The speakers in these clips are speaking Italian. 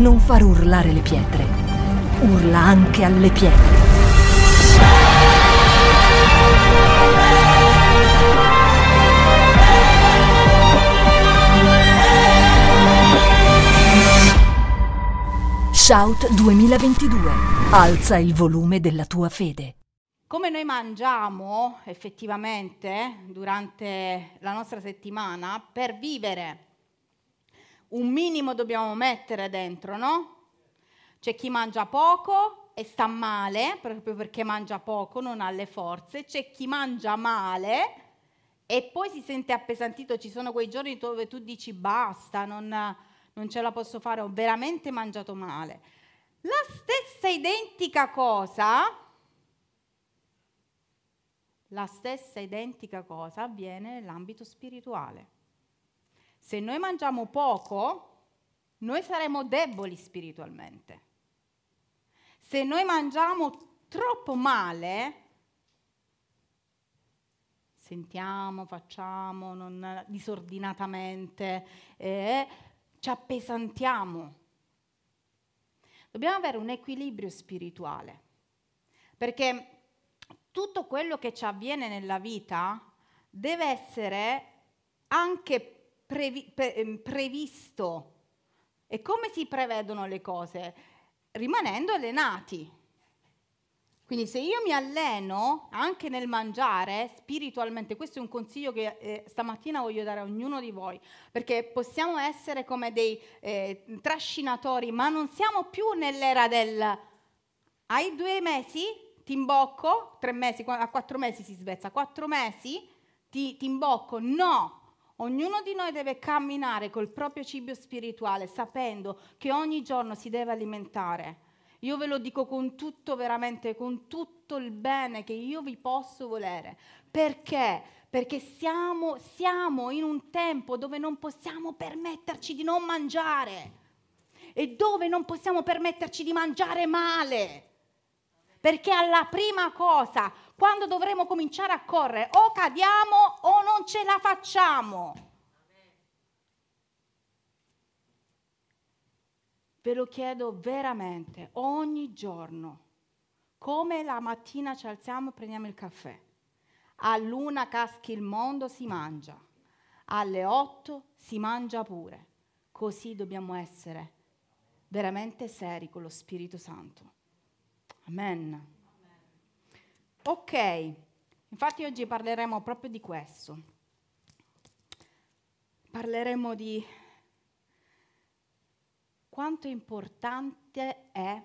non far urlare le pietre. Urla anche alle pietre. Shout 2022. Alza il volume della tua fede. Come noi mangiamo effettivamente durante la nostra settimana, per vivere un minimo dobbiamo mettere dentro, no? C'è chi mangia poco e sta male, proprio perché mangia poco, non ha le forze, c'è chi mangia male e poi si sente appesantito, ci sono quei giorni dove tu dici basta, non, non ce la posso fare, ho veramente mangiato male. La stessa identica cosa, la stessa identica cosa avviene nell'ambito spirituale. Se noi mangiamo poco, noi saremo deboli spiritualmente. Se noi mangiamo troppo male, sentiamo, facciamo non, disordinatamente, eh, ci appesantiamo. Dobbiamo avere un equilibrio spirituale, perché tutto quello che ci avviene nella vita deve essere anche previ, pre, ehm, previsto. E come si prevedono le cose? Rimanendo allenati. Quindi se io mi alleno anche nel mangiare spiritualmente, questo è un consiglio che eh, stamattina voglio dare a ognuno di voi, perché possiamo essere come dei eh, trascinatori, ma non siamo più nell'era del hai due mesi, ti imbocco, tre mesi, a quattro mesi si svezza, quattro mesi, ti, ti imbocco, no, Ognuno di noi deve camminare col proprio cibo spirituale, sapendo che ogni giorno si deve alimentare. Io ve lo dico con tutto, veramente, con tutto il bene che io vi posso volere. Perché? Perché siamo, siamo in un tempo dove non possiamo permetterci di non mangiare e dove non possiamo permetterci di mangiare male. Perché alla prima cosa, quando dovremo cominciare a correre, o cadiamo o non ce la facciamo. Ve lo chiedo veramente ogni giorno, come la mattina ci alziamo e prendiamo il caffè. All'una caschi il mondo, si mangia. Alle otto si mangia pure. Così dobbiamo essere veramente seri con lo Spirito Santo. Amen. Ok, infatti oggi parleremo proprio di questo. Parleremo di quanto importante è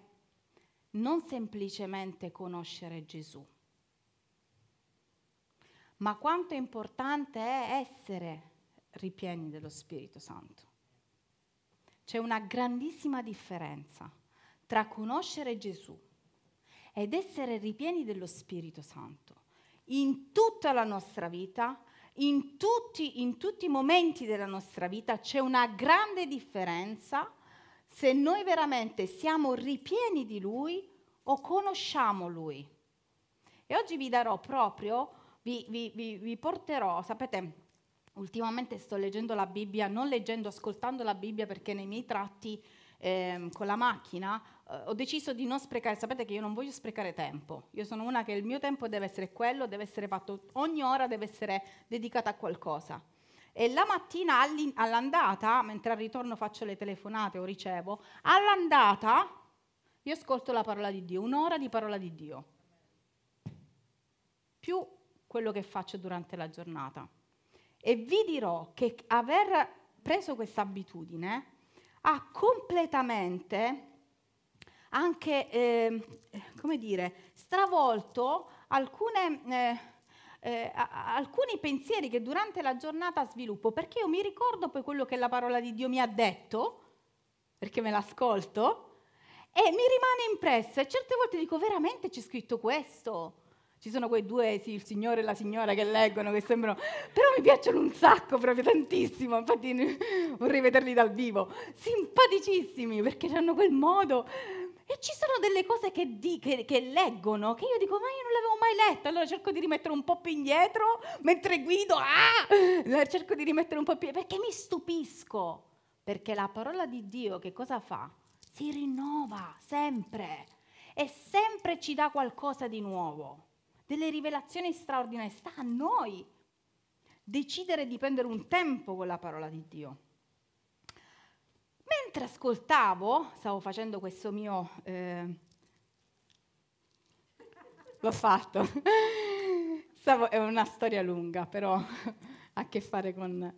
non semplicemente conoscere Gesù, ma quanto importante è essere ripieni dello Spirito Santo. C'è una grandissima differenza tra conoscere Gesù ed essere ripieni dello Spirito Santo in tutta la nostra vita, in tutti, in tutti i momenti della nostra vita c'è una grande differenza se noi veramente siamo ripieni di Lui o conosciamo Lui. E oggi vi darò proprio, vi, vi, vi, vi porterò, sapete, ultimamente sto leggendo la Bibbia, non leggendo, ascoltando la Bibbia perché nei miei tratti eh, con la macchina eh, ho deciso di non sprecare, sapete che io non voglio sprecare tempo, io sono una che il mio tempo deve essere quello, deve essere fatto, ogni ora deve essere dedicata a qualcosa. E la mattina all'andata, mentre al ritorno faccio le telefonate o ricevo, all'andata io ascolto la parola di Dio, un'ora di parola di Dio, più quello che faccio durante la giornata. E vi dirò che aver preso questa abitudine ha completamente anche, eh, come dire, stravolto alcune, eh, eh, alcuni pensieri che durante la giornata sviluppo, perché io mi ricordo poi quello che la parola di Dio mi ha detto, perché me l'ascolto, e mi rimane impressa e certe volte dico veramente c'è scritto questo. Ci sono quei due, sì, il signore e la signora che leggono, che sembrano... Però mi piacciono un sacco, proprio tantissimo, infatti vorrei vederli dal vivo. Simpaticissimi, perché hanno quel modo e ci sono delle cose che, di, che, che, leggono che io dico, ma io non l'avevo mai letto. Allora cerco di rimettere un po' più indietro mentre guido. Ah! Cerco di rimettere un po' più perché mi stupisco. Perché la parola di Dio che cosa fa? si rinnova sempre e sempre ci dà qualcosa di nuovo, delle rivelazioni straordinarie. Sta a noi decidere di prendere un tempo con la parola di Dio. Mentre ascoltavo, stavo facendo questo mio... Eh, l'ho fatto. Stavo, è una storia lunga, però ha a che fare con...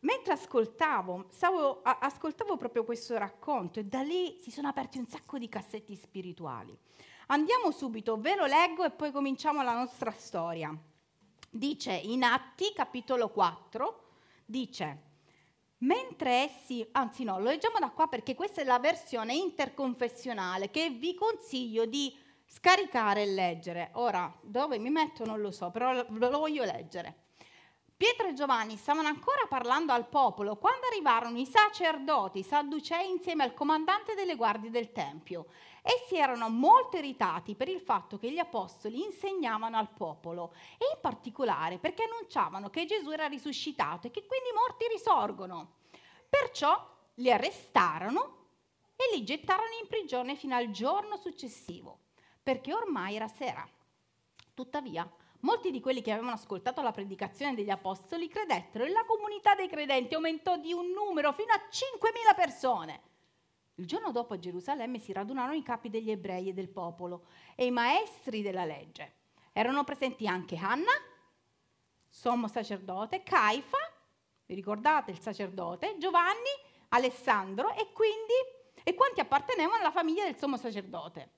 Mentre ascoltavo, stavo, a, ascoltavo proprio questo racconto e da lì si sono aperti un sacco di cassetti spirituali. Andiamo subito, ve lo leggo e poi cominciamo la nostra storia. Dice in Atti, capitolo 4, dice, mentre essi, anzi no, lo leggiamo da qua perché questa è la versione interconfessionale che vi consiglio di scaricare e leggere. Ora, dove mi metto non lo so, però lo voglio leggere. Pietro e Giovanni stavano ancora parlando al popolo quando arrivarono i sacerdoti i sadducei insieme al comandante delle guardie del Tempio. Essi erano molto irritati per il fatto che gli apostoli insegnavano al popolo e in particolare perché annunciavano che Gesù era risuscitato e che quindi i morti risorgono. Perciò li arrestarono e li gettarono in prigione fino al giorno successivo perché ormai era sera. Tuttavia, molti di quelli che avevano ascoltato la predicazione degli apostoli credettero e la comunità dei credenti aumentò di un numero fino a 5.000 persone. Il giorno dopo a Gerusalemme si radunarono i capi degli ebrei e del popolo e i maestri della legge. Erano presenti anche Anna, sommo sacerdote, Caifa, vi ricordate il sacerdote, Giovanni, Alessandro e quindi e quanti appartenevano alla famiglia del sommo sacerdote.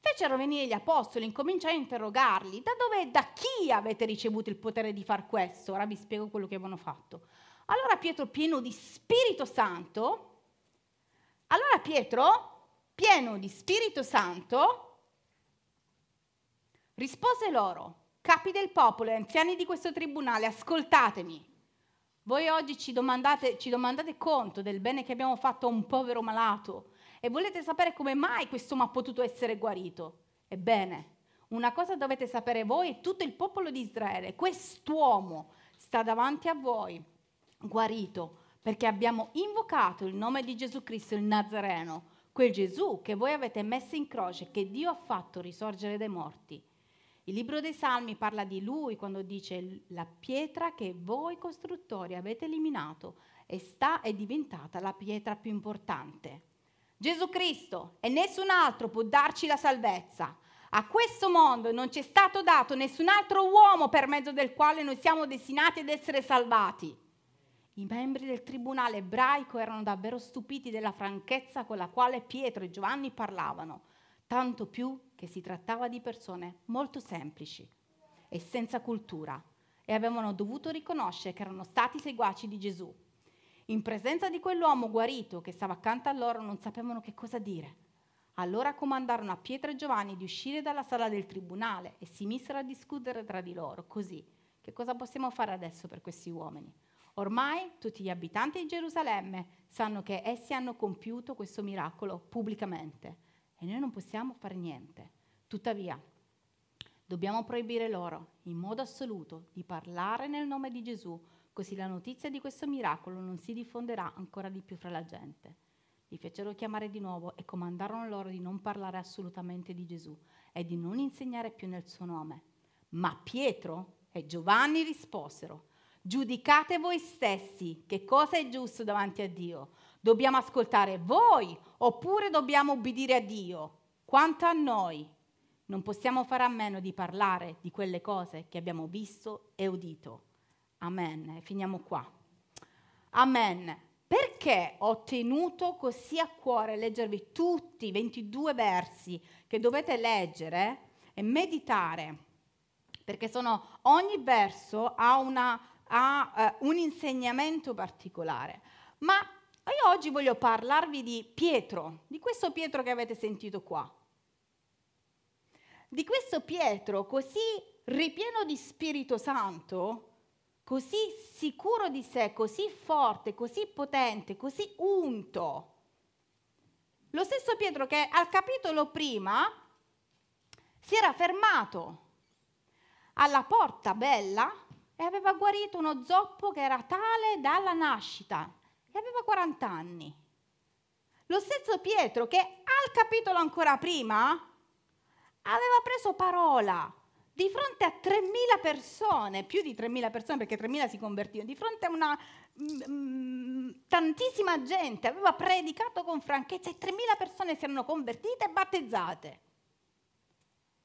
Fecero venire gli apostoli, incominciarono a interrogarli. Da dove e da chi avete ricevuto il potere di far questo? Ora vi spiego quello che avevano fatto. Allora Pietro, pieno di Spirito Santo, allora Pietro, pieno di Spirito Santo, rispose loro, capi del popolo e anziani di questo tribunale, ascoltatemi. Voi oggi ci domandate, ci domandate conto del bene che abbiamo fatto a un povero malato e volete sapere come mai questo uomo ha potuto essere guarito. Ebbene, una cosa dovete sapere voi e tutto il popolo di Israele. Quest'uomo sta davanti a voi, guarito, perché abbiamo invocato il nome di Gesù Cristo il Nazareno, quel Gesù che voi avete messo in croce, che Dio ha fatto risorgere dai morti. Il libro dei Salmi parla di lui quando dice la pietra che voi costruttori avete eliminato e sta è diventata la pietra più importante. Gesù Cristo e nessun altro può darci la salvezza. A questo mondo non ci è stato dato nessun altro uomo per mezzo del quale noi siamo destinati ad essere salvati. I membri del tribunale ebraico erano davvero stupiti della franchezza con la quale Pietro e Giovanni parlavano, tanto più che si trattava di persone molto semplici e senza cultura e avevano dovuto riconoscere che erano stati seguaci di Gesù. In presenza di quell'uomo guarito che stava accanto a loro non sapevano che cosa dire. Allora comandarono a Pietro e Giovanni di uscire dalla sala del tribunale e si misero a discutere tra di loro. Così, che cosa possiamo fare adesso per questi uomini? Ormai tutti gli abitanti di Gerusalemme sanno che essi hanno compiuto questo miracolo pubblicamente e noi non possiamo fare niente. Tuttavia, dobbiamo proibire loro in modo assoluto di parlare nel nome di Gesù così la notizia di questo miracolo non si diffonderà ancora di più fra la gente. Li fecero chiamare di nuovo e comandarono loro di non parlare assolutamente di Gesù e di non insegnare più nel suo nome. Ma Pietro e Giovanni risposero, giudicate voi stessi che cosa è giusto davanti a Dio. Dobbiamo ascoltare voi oppure dobbiamo obbedire a Dio? Quanto a noi, non possiamo fare a meno di parlare di quelle cose che abbiamo visto e udito. Amen. Finiamo qua. Amen. Perché ho tenuto così a cuore leggervi tutti i 22 versi che dovete leggere e meditare? Perché sono, ogni verso ha, una, ha uh, un insegnamento particolare. Ma io oggi voglio parlarvi di Pietro, di questo Pietro che avete sentito qua. Di questo Pietro così ripieno di Spirito Santo così sicuro di sé, così forte, così potente, così unto. Lo stesso Pietro che al capitolo prima si era fermato alla porta bella e aveva guarito uno zoppo che era tale dalla nascita e aveva 40 anni. lo stesso Pietro che al capitolo ancora prima aveva preso parola di fronte a 3.000 persone, più di 3.000 persone perché 3.000 si convertivano, di fronte a una mm, mm, tantissima gente, aveva predicato con franchezza e 3.000 persone si erano convertite e battezzate.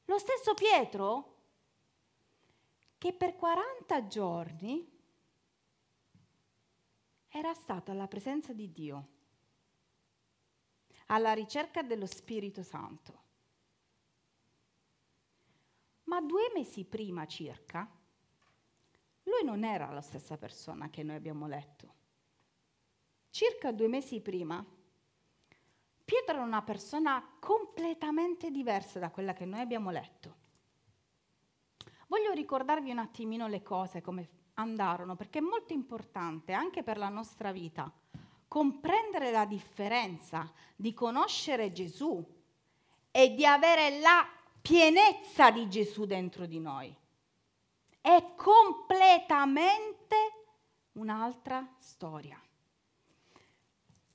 Lo stesso Pietro che per 40 giorni era stato alla presenza di Dio, alla ricerca dello Spirito Santo. Ma due mesi prima circa, lui non era la stessa persona che noi abbiamo letto. Circa due mesi prima, Pietro era una persona completamente diversa da quella che noi abbiamo letto. Voglio ricordarvi un attimino le cose come andarono, perché è molto importante anche per la nostra vita comprendere la differenza di conoscere Gesù e di avere la pienezza di Gesù dentro di noi. È completamente un'altra storia.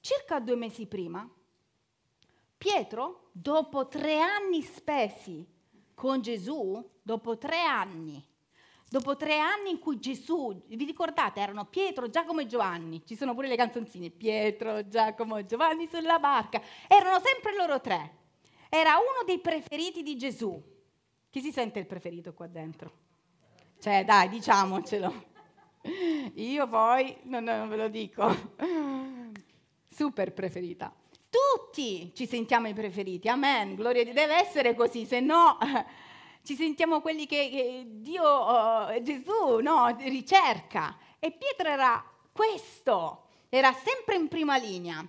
Circa due mesi prima, Pietro, dopo tre anni spesi con Gesù, dopo tre anni, dopo tre anni in cui Gesù, vi ricordate, erano Pietro, Giacomo e Giovanni, ci sono pure le canzoncine, Pietro, Giacomo e Giovanni sulla barca, erano sempre loro tre. Era uno dei preferiti di Gesù. Chi si sente il preferito qua dentro? Cioè, dai, diciamocelo. Io poi non, non ve lo dico. Super preferita. Tutti ci sentiamo i preferiti. Amen. Gloria a Dio. Deve essere così, se no ci sentiamo quelli che, Dio, uh, Gesù, no, ricerca. E Pietro era questo, era sempre in prima linea.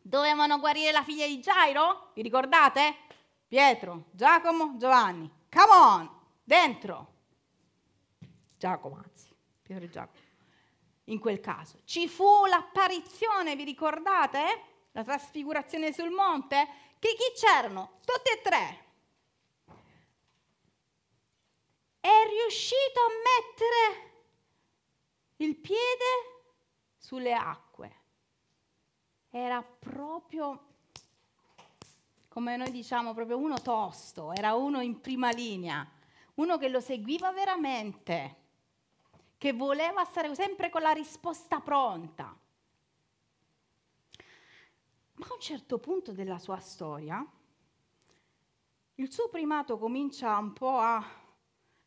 Dovevano guarire la figlia di Gairo? Vi ricordate? Pietro, Giacomo, Giovanni. Come on, dentro. Giacomo, anzi, Pietro e Giacomo. In quel caso ci fu l'apparizione, vi ricordate? La trasfigurazione sul monte? Che chi c'erano? Tutti e tre. È riuscito a mettere il piede sulle acque era proprio, come noi diciamo, proprio uno tosto, era uno in prima linea, uno che lo seguiva veramente, che voleva stare sempre con la risposta pronta. Ma a un certo punto della sua storia, il suo primato comincia un po' a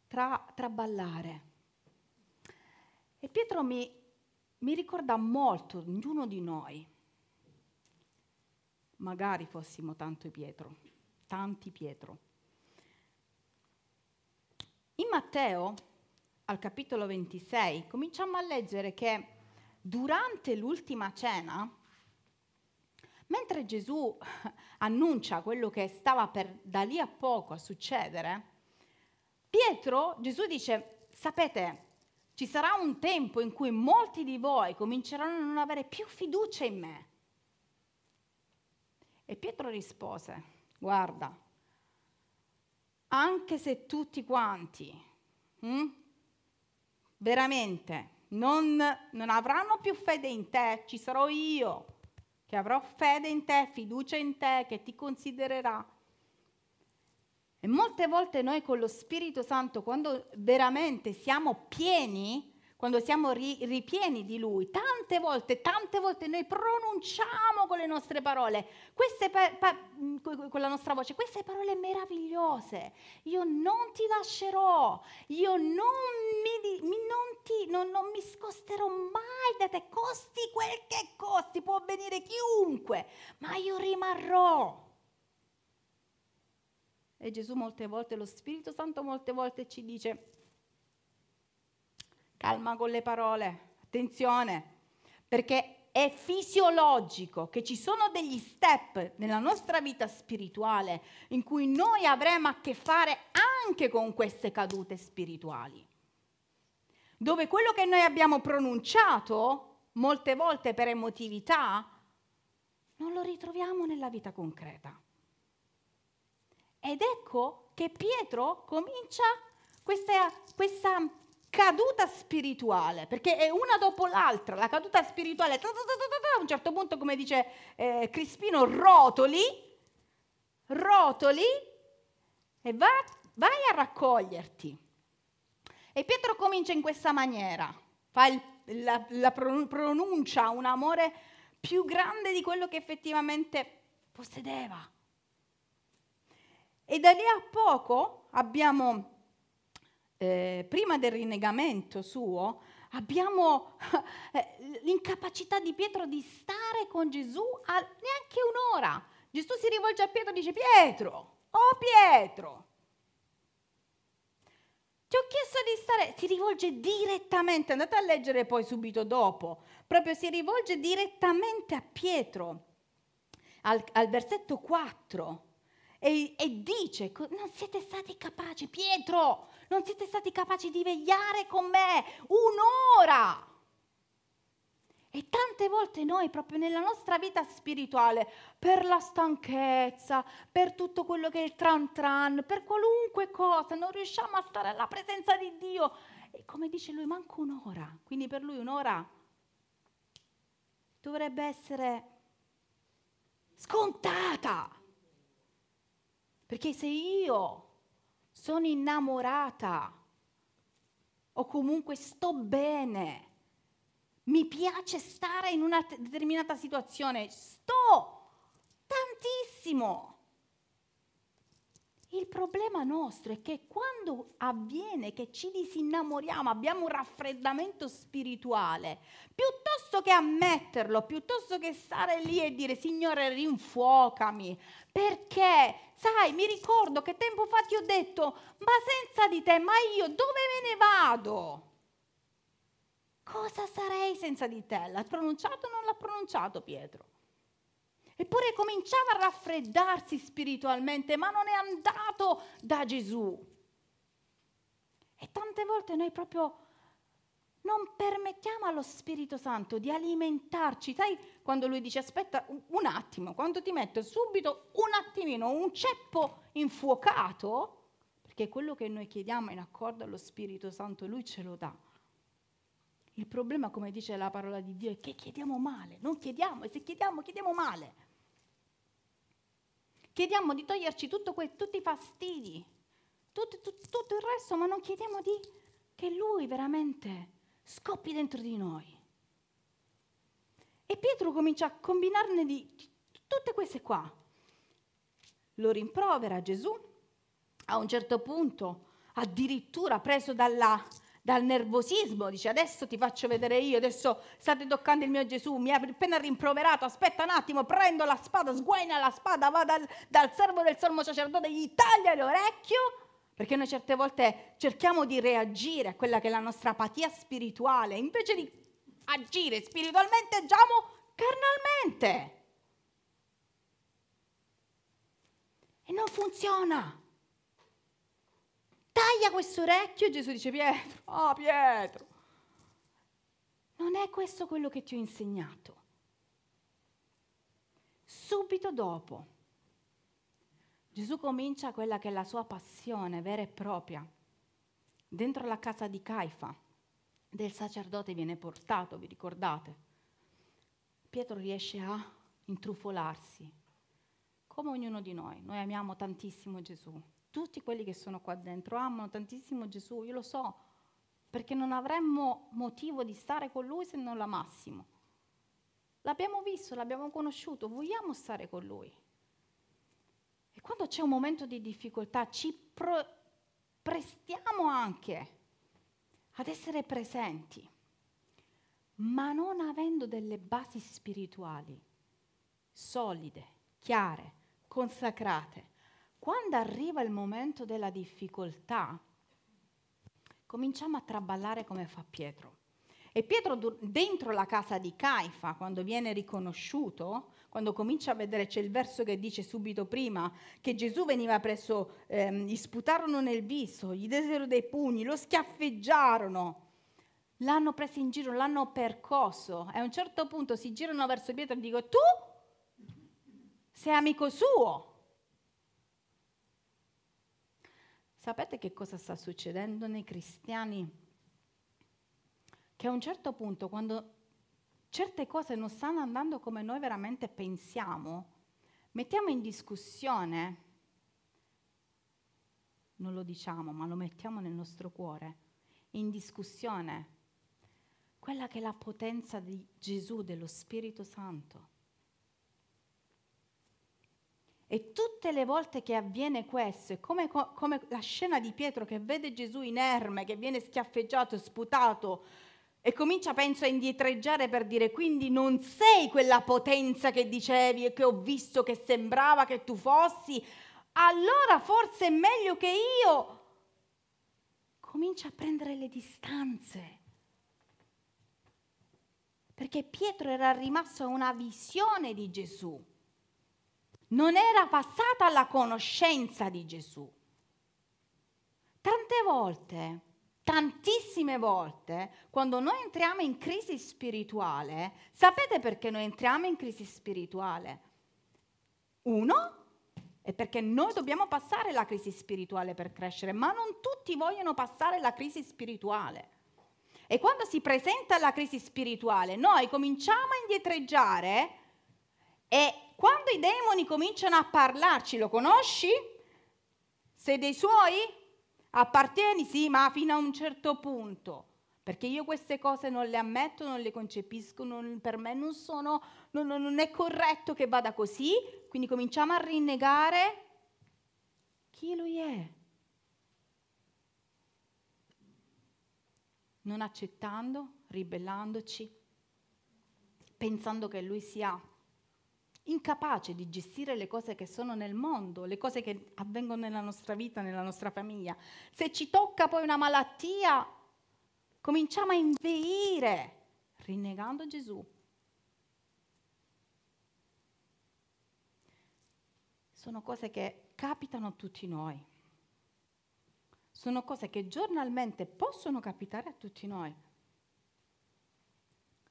tra, traballare. E Pietro mi, mi ricorda molto di uno di noi magari fossimo tanto Pietro, tanti Pietro. In Matteo, al capitolo 26, cominciamo a leggere che durante l'ultima cena, mentre Gesù annuncia quello che stava per da lì a poco a succedere, Pietro, Gesù dice, sapete, ci sarà un tempo in cui molti di voi cominceranno a non avere più fiducia in me e Pietro rispose, guarda, anche se tutti quanti hm, veramente non, non avranno più fede in te, ci sarò io che avrò fede in te, fiducia in te, che ti considererà. E molte volte noi con lo Spirito Santo, quando veramente siamo pieni, quando siamo ri- ripieni di Lui, tante volte, tante volte noi pronunciamo con le nostre parole, pa- pa- con la nostra voce, queste parole meravigliose. Io non ti lascerò, io non mi, mi, non ti, non, non mi scosterò mai da te, costi quel che costi, può venire chiunque, ma io rimarrò. E Gesù molte volte, lo Spirito Santo molte volte ci dice, calma con le parole, attenzione, perché è fisiologico che ci sono degli step nella nostra vita spirituale in cui noi avremo a che fare anche con queste cadute spirituali, dove quello che noi abbiamo pronunciato molte volte per emotività non lo ritroviamo nella vita concreta. Ed ecco che Pietro comincia questa, questa caduta spirituale, perché è una dopo l'altra, la caduta spirituale, a un certo punto, come dice eh, Crispino, rotoli, rotoli e va, vai a raccoglierti. E Pietro comincia in questa maniera, fa il, la, la pronuncia un amore più grande di quello che effettivamente possedeva. E da lì a poco abbiamo eh, prima del rinnegamento suo, abbiamo eh, l'incapacità di Pietro di stare con Gesù a neanche un'ora. Gesù si rivolge a Pietro e dice, Pietro, oh Pietro, ti ho chiesto di stare, si rivolge direttamente, andate a leggere poi subito dopo, proprio si rivolge direttamente a Pietro, al, al versetto 4, e, e dice, non siete stati capaci, Pietro, non siete stati capaci di vegliare con me un'ora. E tante volte noi, proprio nella nostra vita spirituale, per la stanchezza, per tutto quello che è il tran tran, per qualunque cosa, non riusciamo a stare alla presenza di Dio. E come dice lui, manca un'ora. Quindi per lui un'ora dovrebbe essere scontata. Perché se io sono innamorata o comunque sto bene, mi piace stare in una determinata situazione, sto tantissimo. Il problema nostro è che quando avviene che ci disinnamoriamo, abbiamo un raffreddamento spirituale, piuttosto che ammetterlo, piuttosto che stare lì e dire Signore rinfuocami, perché sai, mi ricordo che tempo fa ti ho detto, ma senza di te, ma io dove me ne vado? Cosa sarei senza di te? L'ha pronunciato o non l'ha pronunciato Pietro? Eppure cominciava a raffreddarsi spiritualmente, ma non è andato da Gesù. E tante volte noi proprio non permettiamo allo Spirito Santo di alimentarci. Sai quando lui dice aspetta un attimo, quando ti metto subito un attimino un ceppo infuocato, perché quello che noi chiediamo in accordo allo Spirito Santo, lui ce lo dà. Il problema, come dice la parola di Dio, è che chiediamo male, non chiediamo e se chiediamo, chiediamo male. Chiediamo di toglierci que- tutti i fastidi, tutto, tutto, tutto il resto, ma non chiediamo di, che Lui veramente scoppi dentro di noi. E Pietro comincia a combinarne di tutte queste qua. Lo rimprovera Gesù, a un certo punto addirittura preso dalla, dal nervosismo, dice adesso ti faccio vedere io, adesso state toccando il mio Gesù, mi ha appena rimproverato, aspetta un attimo, prendo la spada, sguaina la spada, va dal, dal servo del sommo sacerdote, gli taglia l'orecchio perché noi certe volte cerchiamo di reagire a quella che è la nostra apatia spirituale, invece di agire spiritualmente, agiamo carnalmente. E non funziona. Taglia questo orecchio e Gesù dice Pietro, ah oh, Pietro, non è questo quello che ti ho insegnato. Subito dopo Gesù comincia quella che è la sua passione vera e propria. Dentro la casa di Caifa, del sacerdote viene portato, vi ricordate? Pietro riesce a intrufolarsi, come ognuno di noi. Noi amiamo tantissimo Gesù. Tutti quelli che sono qua dentro amano tantissimo Gesù, io lo so, perché non avremmo motivo di stare con Lui se non l'amassimo. L'abbiamo visto, l'abbiamo conosciuto, vogliamo stare con Lui. E quando c'è un momento di difficoltà ci pro- prestiamo anche ad essere presenti, ma non avendo delle basi spirituali solide, chiare, consacrate. Quando arriva il momento della difficoltà, cominciamo a traballare come fa Pietro. E Pietro dentro la casa di Caifa, quando viene riconosciuto, quando comincia a vedere, c'è il verso che dice subito prima che Gesù veniva preso, ehm, gli sputarono nel viso, gli desero dei pugni, lo schiaffeggiarono, l'hanno preso in giro, l'hanno percosso e a un certo punto si girano verso Pietro e dicono tu sei amico suo. Sapete che cosa sta succedendo nei cristiani che a un certo punto, quando certe cose non stanno andando come noi veramente pensiamo, mettiamo in discussione, non lo diciamo, ma lo mettiamo nel nostro cuore, in discussione quella che è la potenza di Gesù, dello Spirito Santo. E tutte le volte che avviene questo, è come, come, la scena di Pietro che vede Gesù inerme, che viene schiaffeggiato, sputato, e comincia, penso, a indietreggiare per dire, quindi non sei quella potenza che dicevi e che ho visto che sembrava che tu fossi, allora forse è meglio che io comincia a prendere le distanze. Perché Pietro era rimasto a una visione di Gesù, non era passata alla conoscenza di Gesù. Tante volte, tantissime volte, quando noi entriamo in crisi spirituale, sapete perché noi entriamo in crisi spirituale? Uno, è perché noi dobbiamo passare la crisi spirituale per crescere, ma non tutti vogliono passare la crisi spirituale. E quando si presenta la crisi spirituale, noi cominciamo a indietreggiare e quando i demoni cominciano a parlarci, lo conosci? Sei dei suoi? Appartieni? Sì, ma fino a un certo punto. Perché io queste cose non le ammetto, non le concepisco, non, per me non, sono, non, non è corretto che vada così. Quindi cominciamo a rinnegare chi lui è. non accettando, ribellandoci, pensando che lui sia incapace di gestire le cose che sono nel mondo, le cose che avvengono nella nostra vita, nella nostra famiglia. Se ci tocca poi una malattia, cominciamo a inveire, rinnegando Gesù. Sono cose che capitano a tutti noi sono cose che giornalmente possono capitare a tutti noi.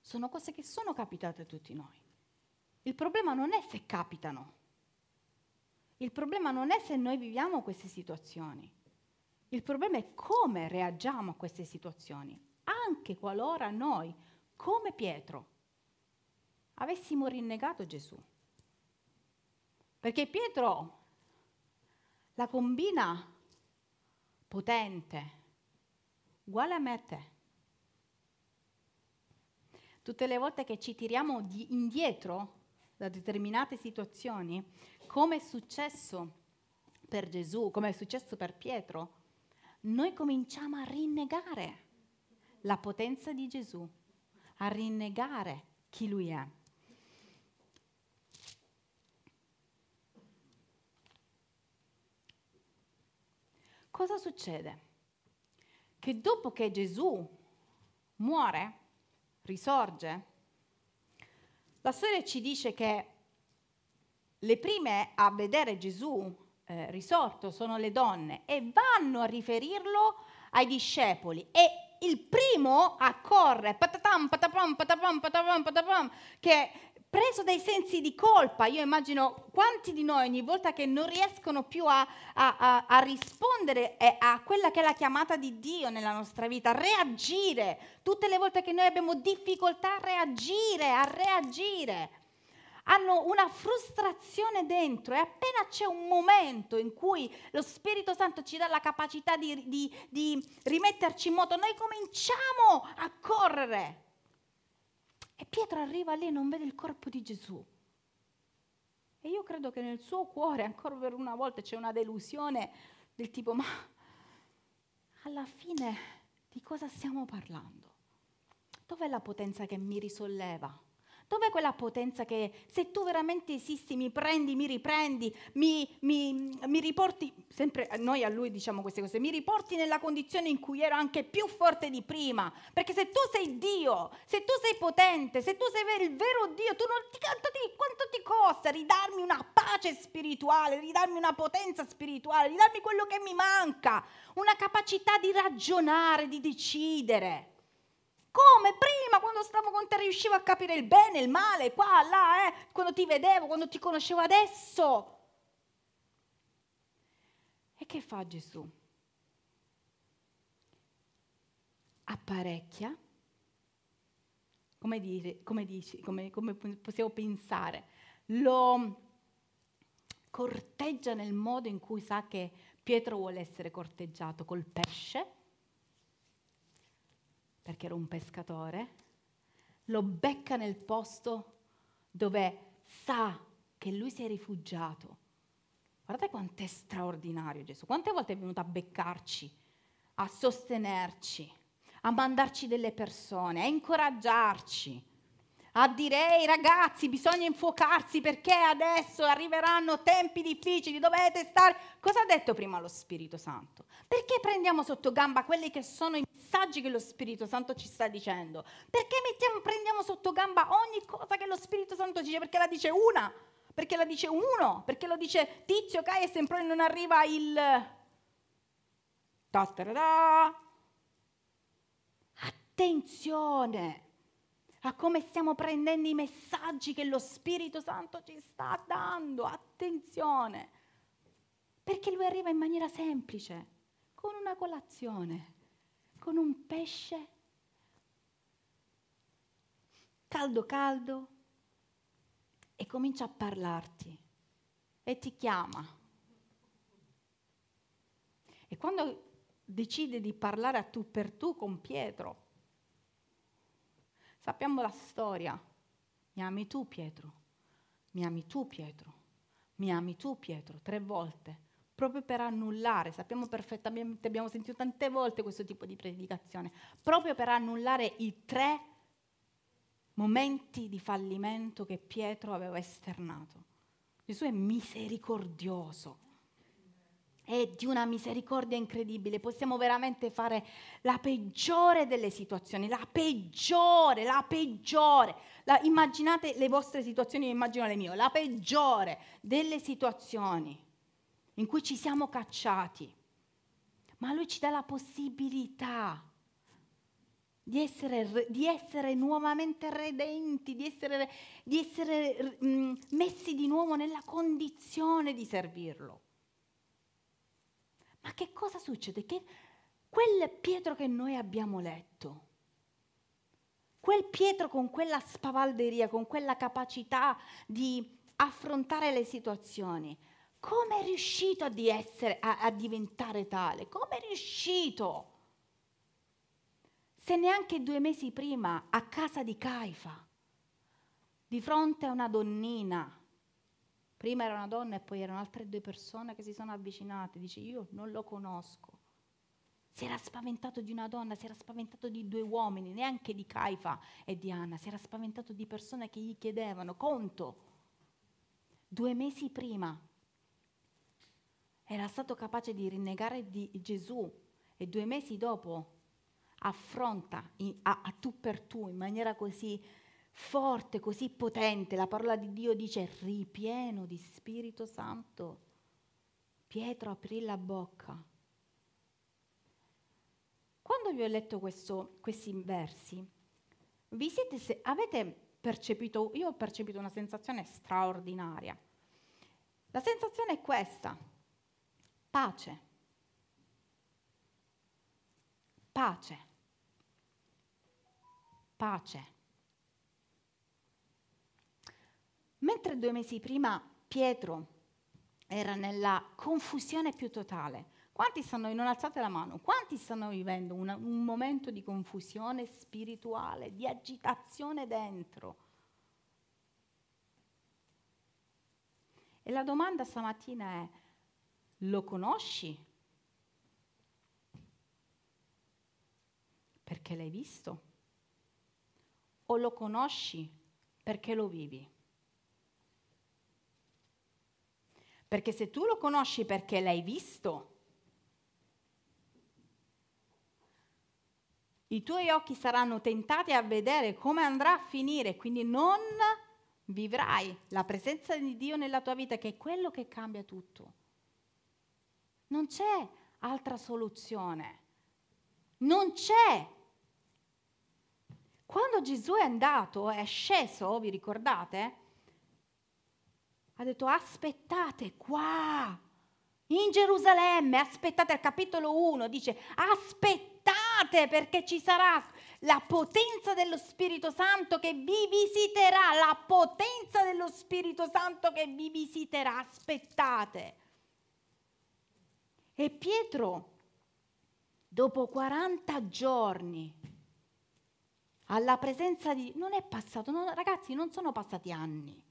Sono cose che sono capitate a tutti noi. Il problema non è se capitano. Il problema non è se noi viviamo queste situazioni. Il problema è come reagiamo a queste situazioni, anche qualora noi, come Pietro, avessimo rinnegato Gesù. Perché Pietro la combina potente, uguale a me e te. Tutte le volte che ci tiriamo di indietro da determinate situazioni, come è successo per Gesù, come è successo per Pietro, noi cominciamo a rinnegare la potenza di Gesù, a rinnegare chi lui è. cosa succede? Che dopo che Gesù muore, risorge, la storia ci dice che le prime a vedere Gesù eh, risorto sono le donne e vanno a riferirlo ai discepoli. E il primo accorre patatam, patapam, patapam, patapam, patapam, che preso dai sensi di colpa. Io immagino quanti di noi ogni volta che non riescono più a, a, a, a rispondere a quella che è la chiamata di Dio nella nostra vita, reagire, tutte le volte che noi abbiamo difficoltà a reagire, a reagire, hanno una frustrazione dentro. E appena c'è un momento in cui lo Spirito Santo ci dà la capacità di, di, di rimetterci in moto, noi cominciamo a correre e Pietro arriva lì e non vede il corpo di Gesù. E io credo che nel suo cuore, ancora per una volta, c'è una delusione del tipo, ma alla fine di cosa stiamo parlando? Dov'è la potenza che mi risolleva? Dov'è quella potenza che se tu veramente esisti mi prendi, mi riprendi, mi, mi, mi, riporti, sempre noi a lui diciamo queste cose, mi riporti nella condizione in cui ero anche più forte di prima, perché se tu sei Dio, se tu sei potente, se tu sei il vero Dio, tu non ti quanto ti, quanto ti costa ridarmi una pace spirituale, ridarmi una potenza spirituale, ridarmi quello che mi manca, una capacità di ragionare, di decidere. Come prima, quando stavo con te, riuscivo a capire il bene, il male, qua, là, eh, quando ti vedevo, quando ti conoscevo adesso. E che fa Gesù? Apparecchia come, dire, come, dici, come, come possiamo pensare, lo corteggia nel modo in cui sa che Pietro vuole essere corteggiato col pesce, perché era un pescatore, lo becca nel posto dove sa che lui si è rifugiato. Guardate quanto è straordinario Gesù, quante volte è venuto a beccarci, a sostenerci, a mandarci delle persone, a incoraggiarci a dire ehi ragazzi bisogna infuocarsi perché adesso arriveranno tempi difficili, dovete stare... Cosa ha detto prima lo Spirito Santo? Perché prendiamo sotto gamba quelli che sono i messaggi che lo Spirito Santo ci sta dicendo? Perché mettiamo, prendiamo sotto gamba ogni cosa che lo Spirito Santo dice? Perché la dice una, perché la dice uno, perché lo dice Tizio, Caio e sempre non arriva il... Attenzione! A come stiamo prendendo i messaggi che lo Spirito Santo ci sta dando. Attenzione, perché lui arriva in maniera semplice, con una colazione, con un pesce caldo caldo e comincia a parlarti e ti chiama. E quando decide di parlare a tu per tu con Pietro, Sappiamo la storia. Mi ami tu Pietro? Mi ami tu Pietro? Mi ami tu Pietro? Tre volte. Proprio per annullare, sappiamo perfettamente, abbiamo sentito tante volte questo tipo di predicazione, proprio per annullare i tre momenti di fallimento che Pietro aveva esternato. Gesù è misericordioso è di una misericordia incredibile. Possiamo veramente fare la peggiore delle situazioni, la peggiore, la peggiore. La, immaginate le vostre situazioni, immagino le mie, la peggiore delle situazioni in cui ci siamo cacciati. Ma lui ci dà la possibilità di essere, di essere nuovamente redenti, di essere, di essere mm, messi di nuovo nella condizione di servirlo. Ma che cosa succede? Che quel Pietro che noi abbiamo letto, quel Pietro con quella spavalderia, con quella capacità di affrontare le situazioni, come è riuscito a, di essere, a, a diventare tale? Come è riuscito? Se neanche due mesi prima a casa di Caifa, di fronte a una donnina Prima era una donna e poi erano altre due persone che si sono avvicinate. Dice, io non lo conosco. Si era spaventato di una donna, si era spaventato di due uomini, neanche di Caifa e di Anna, si era spaventato di persone che gli chiedevano conto. Due mesi prima era stato capace di rinnegare di Gesù e due mesi dopo affronta a, a tu per tu in maniera così forte, così potente. La parola di Dio dice ripieno di Spirito Santo. Pietro aprì la bocca. Quando vi ho letto questo, questi versi, vi siete, se, avete percepito, io ho percepito una sensazione straordinaria. La sensazione è questa, pace. Pace. Pace. Mentre due mesi prima Pietro era nella confusione più totale, quanti stanno, non alzate la mano, quanti stanno vivendo una, un momento di confusione spirituale, di agitazione dentro? E la domanda stamattina è, lo conosci? Perché l'hai visto? O lo conosci perché lo vivi? Perché se tu lo conosci perché l'hai visto, i tuoi occhi saranno tentati a vedere come andrà a finire, quindi non vivrai la presenza di Dio nella tua vita, che è quello che cambia tutto. Non c'è altra soluzione. Non c'è. Quando Gesù è andato, è sceso, vi ricordate? Ha detto aspettate qua, in Gerusalemme, aspettate al capitolo 1, dice aspettate perché ci sarà la potenza dello Spirito Santo che vi visiterà, la potenza dello Spirito Santo che vi visiterà, aspettate. E Pietro, dopo 40 giorni, alla presenza di... non è passato, non, ragazzi, non sono passati anni.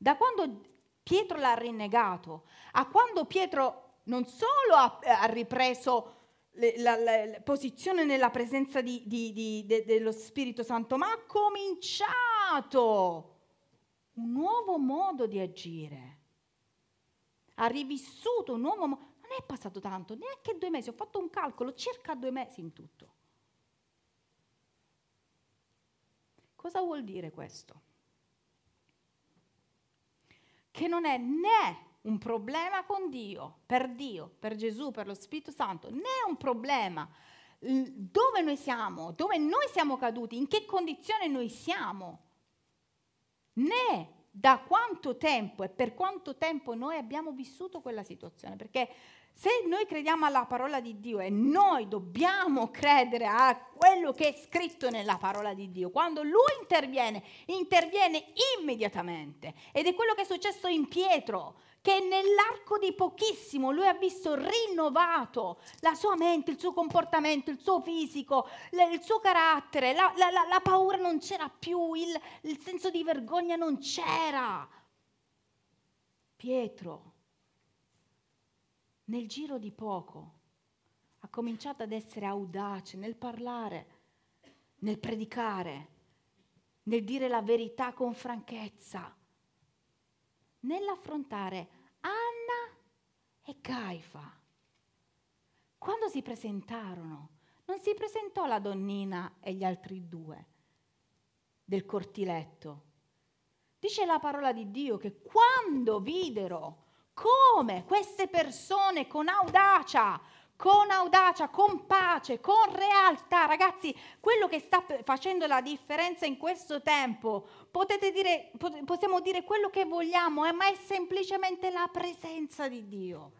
Da quando Pietro l'ha rinnegato, a quando Pietro non solo ha, ha ripreso la, la, la, posizione nella presenza di, di, di, de, dello Spirito Santo, ma ha cominciato un nuovo modo di agire. Ha rivissuto un nuovo modo. Non è passato tanto, neanche due mesi, ho fatto un calcolo, circa due mesi in tutto. Cosa vuol dire questo? Che non è né un problema con Dio, per Dio, per Gesù, per lo Spirito Santo, né un problema. Dove noi siamo, dove noi siamo caduti, in che condizione noi siamo, né da quanto tempo e per quanto tempo noi abbiamo vissuto quella situazione, perché se noi crediamo alla parola di Dio e noi dobbiamo credere a quello che è scritto nella parola di Dio, quando Lui interviene, interviene immediatamente. Ed è quello che è successo in Pietro, che nell'arco di pochissimo lui ha visto rinnovato la sua mente, il suo comportamento, il suo fisico, il suo carattere, la, la, la, la paura non c'era più, il, il senso di vergogna non c'era. Pietro nel giro di poco ha cominciato ad essere audace nel parlare, nel predicare, nel dire la verità con franchezza, nell'affrontare Anna e Caifa. Quando si presentarono, non si presentò la donnina e gli altri due del cortiletto. Dice la parola di Dio che quando videro come queste persone con audacia, con audacia, con pace, con realtà. Ragazzi, quello che sta facendo la differenza in questo tempo, potete dire, possiamo dire quello che vogliamo, eh, ma è semplicemente la presenza di Dio.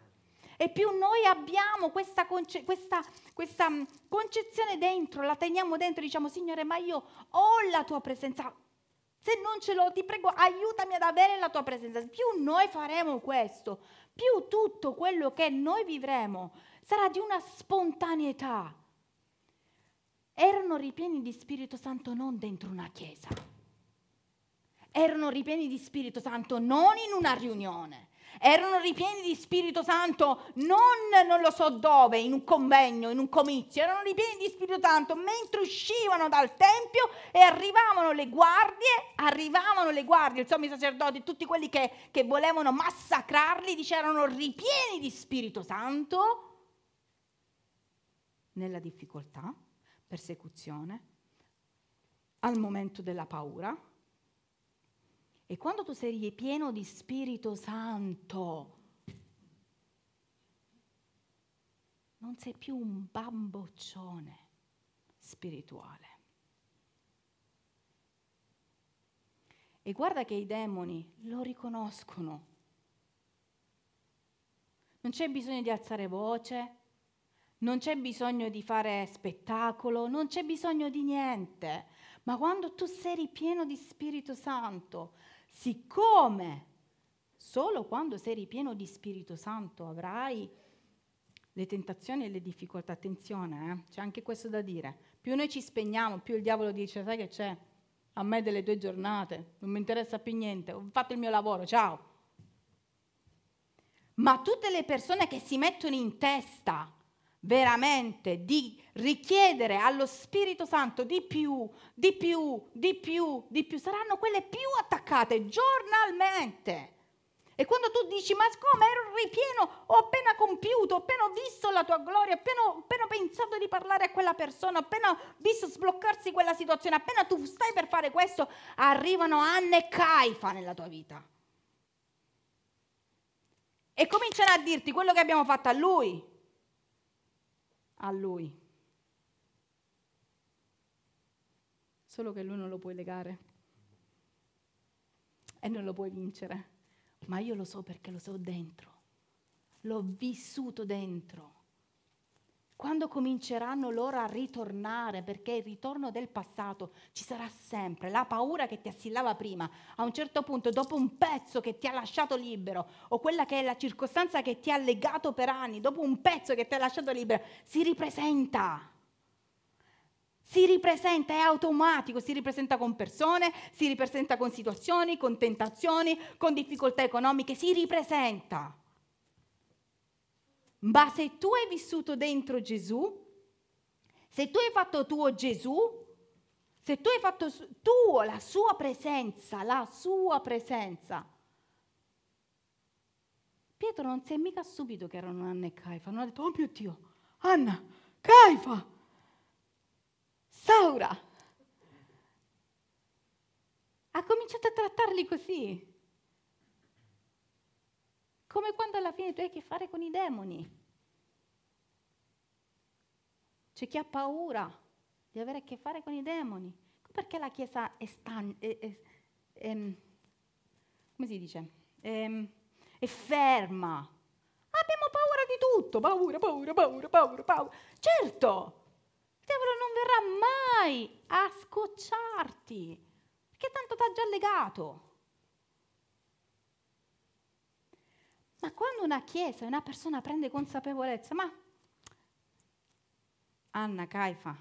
E più noi abbiamo questa, conce- questa, questa concezione dentro, la teniamo dentro, diciamo, Signore, ma io ho la tua presenza, se non ce l'ho, ti prego, aiutami ad avere la tua presenza. Più noi faremo questo, più tutto quello che noi vivremo sarà di una spontaneità. Erano ripieni di Spirito Santo non dentro una chiesa. Erano ripieni di Spirito Santo non in una riunione erano ripieni di Spirito Santo non non lo so dove, in un convegno, in un comizio, erano ripieni di Spirito Santo mentre uscivano dal Tempio e arrivavano le guardie, arrivavano le guardie, il sommi sacerdoti, tutti quelli che, che volevano massacrarli, dicevano ripieni di Spirito Santo nella difficoltà, persecuzione, al momento della paura e quando tu sei pieno di Spirito Santo, non sei più un bamboccione spirituale. E guarda che i demoni lo riconoscono. Non c'è bisogno di alzare voce, non c'è bisogno di fare spettacolo, non c'è bisogno di niente. Ma quando tu sei pieno di Spirito Santo, siccome solo quando sei ripieno di Spirito Santo avrai le tentazioni e le difficoltà, attenzione, eh? c'è anche questo da dire, più noi ci spegniamo, più il diavolo dice, sai che c'è? A me delle tue giornate, non mi interessa più niente, ho fatto il mio lavoro, ciao. Ma tutte le persone che si mettono in testa veramente di richiedere allo Spirito Santo di più, di più, di più, di più, saranno quelle più attaccate giornalmente. E quando tu dici, ma come ero ripieno, ho appena compiuto, ho appena visto la tua gloria, ho appena, appena pensato di parlare a quella persona, ho appena visto sbloccarsi quella situazione, appena tu stai per fare questo, arrivano Anne e Caifa nella tua vita. E cominciano a dirti quello che abbiamo fatto a lui, a Lui. Solo che Lui non lo puoi legare e non lo puoi vincere, ma io lo so perché lo so dentro, l'ho vissuto dentro. Quando cominceranno loro a ritornare, perché il ritorno del passato ci sarà sempre, la paura che ti assillava prima, a un certo punto, dopo un pezzo che ti ha lasciato libero, o quella che è la circostanza che ti ha legato per anni, dopo un pezzo che ti ha lasciato libero, si ripresenta. Si ripresenta, è automatico, si ripresenta con persone, si ripresenta con situazioni, con tentazioni, con difficoltà economiche, si ripresenta. Ma se tu hai vissuto dentro Gesù, se tu hai fatto tuo Gesù, se tu hai fatto tuo la sua presenza, la sua presenza. Pietro non si è mica subito che erano Anna e Caifa, non ha detto, oh mio Dio, Anna, Caifa, Saura. Ha cominciato a trattarli così. Come quando alla fine tu hai a che fare con i demoni. C'è chi ha paura di avere a che fare con i demoni. Perché la Chiesa è, stan- è, è, è come si dice? È, ferma. Abbiamo paura di tutto, paura, paura, paura, paura, paura. Certo, il diavolo non verrà mai a scocciarti, perché tanto ti ha già legato. Ma quando una chiesa, una persona prende consapevolezza, ma Anna, Caifa,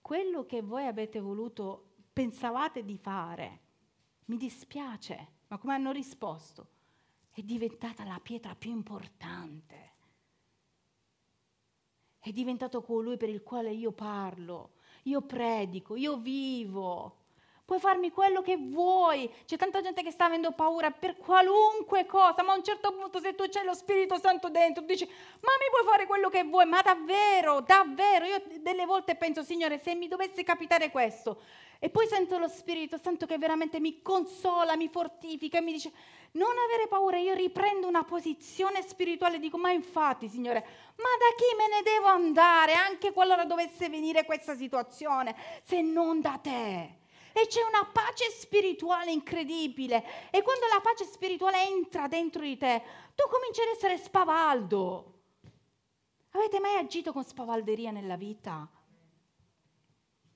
quello che voi avete voluto, pensavate di fare, mi dispiace, ma come hanno risposto? È diventata la pietra più importante. È diventato colui per il quale io parlo, io predico, io vivo puoi farmi quello che vuoi. C'è tanta gente che sta avendo paura per qualunque cosa, ma a un certo punto se tu c'hai lo Spirito Santo dentro, dici, ma mi puoi fare quello che vuoi, ma davvero, davvero, io delle volte penso, Signore, se mi dovesse capitare questo, e poi sento lo Spirito Santo che veramente mi consola, mi fortifica e mi dice, non avere paura, io riprendo una posizione spirituale dico, ma infatti, Signore, ma da chi me ne devo andare anche qualora dovesse venire questa situazione, se non da te? E c'è una pace spirituale incredibile. E quando la pace spirituale entra dentro di te, tu cominci ad essere spavaldo. Avete mai agito con spavalderia nella vita?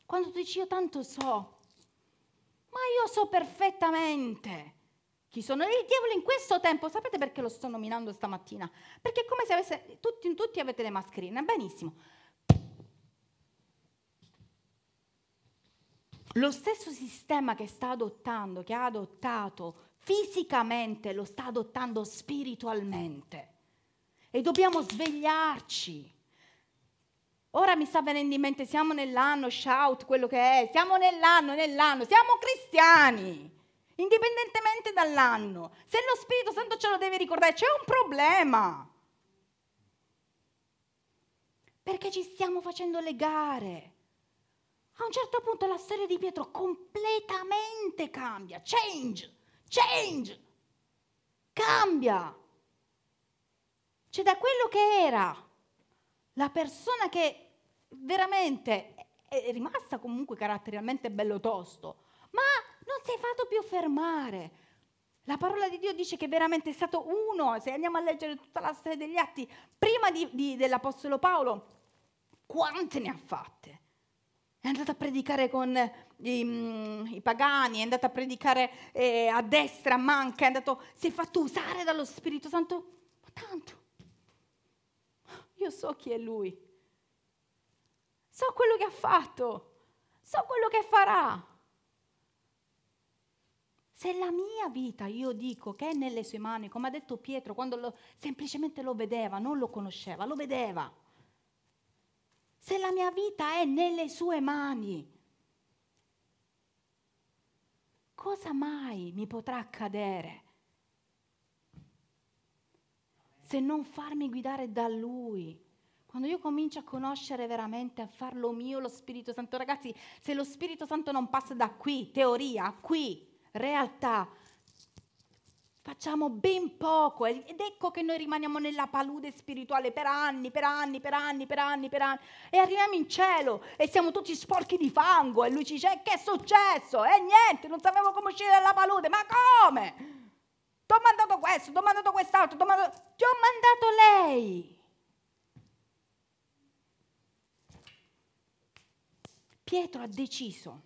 Quando tu dici io tanto so, ma io so perfettamente chi sono. il diavolo in questo tempo, sapete perché lo sto nominando stamattina? Perché è come se avesse, tutti, tutti avete le mascherine, benissimo. Lo stesso sistema che sta adottando, che ha adottato fisicamente, lo sta adottando spiritualmente. E dobbiamo svegliarci. Ora mi sta venendo in mente, siamo nell'anno, shout quello che è, siamo nell'anno, nell'anno, siamo cristiani, indipendentemente dall'anno. Se lo Spirito Santo ce lo deve ricordare, c'è un problema. Perché ci stiamo facendo legare a un certo punto la storia di Pietro completamente cambia. Change, change, cambia. Cioè da quello che era la persona che veramente è rimasta comunque caratterialmente bello tosto, ma non si è fatto più fermare. La parola di Dio dice che veramente è stato uno, se andiamo a leggere tutta la storia degli atti, prima di, di, dell'Apostolo Paolo, quante ne ha fatte? È andato a predicare con i, mm, i pagani, è andato a predicare eh, a destra, manca, è andato, si è fatto usare dallo Spirito Santo. Ma tanto, io so chi è lui, so quello che ha fatto, so quello che farà. Se la mia vita, io dico che è nelle sue mani, come ha detto Pietro, quando lo, semplicemente lo vedeva, non lo conosceva, lo vedeva se la mia vita è nelle sue mani? Cosa mai mi potrà accadere se non farmi guidare da Lui? Quando io comincio a conoscere veramente, a farlo mio lo Spirito Santo, ragazzi, se lo Spirito Santo non passa da qui, teoria, qui, realtà, facciamo ben poco ed ecco che noi rimaniamo nella palude spirituale per anni, per anni, per anni, per anni, per anni e arriviamo in cielo e siamo tutti sporchi di fango e lui ci dice eh, che è successo? E niente, non sapevo come uscire dalla palude, ma come? Ti ho mandato questo, ti ho mandato quest'altro, ti mandato... Ti ho mandato lei! Pietro ha deciso,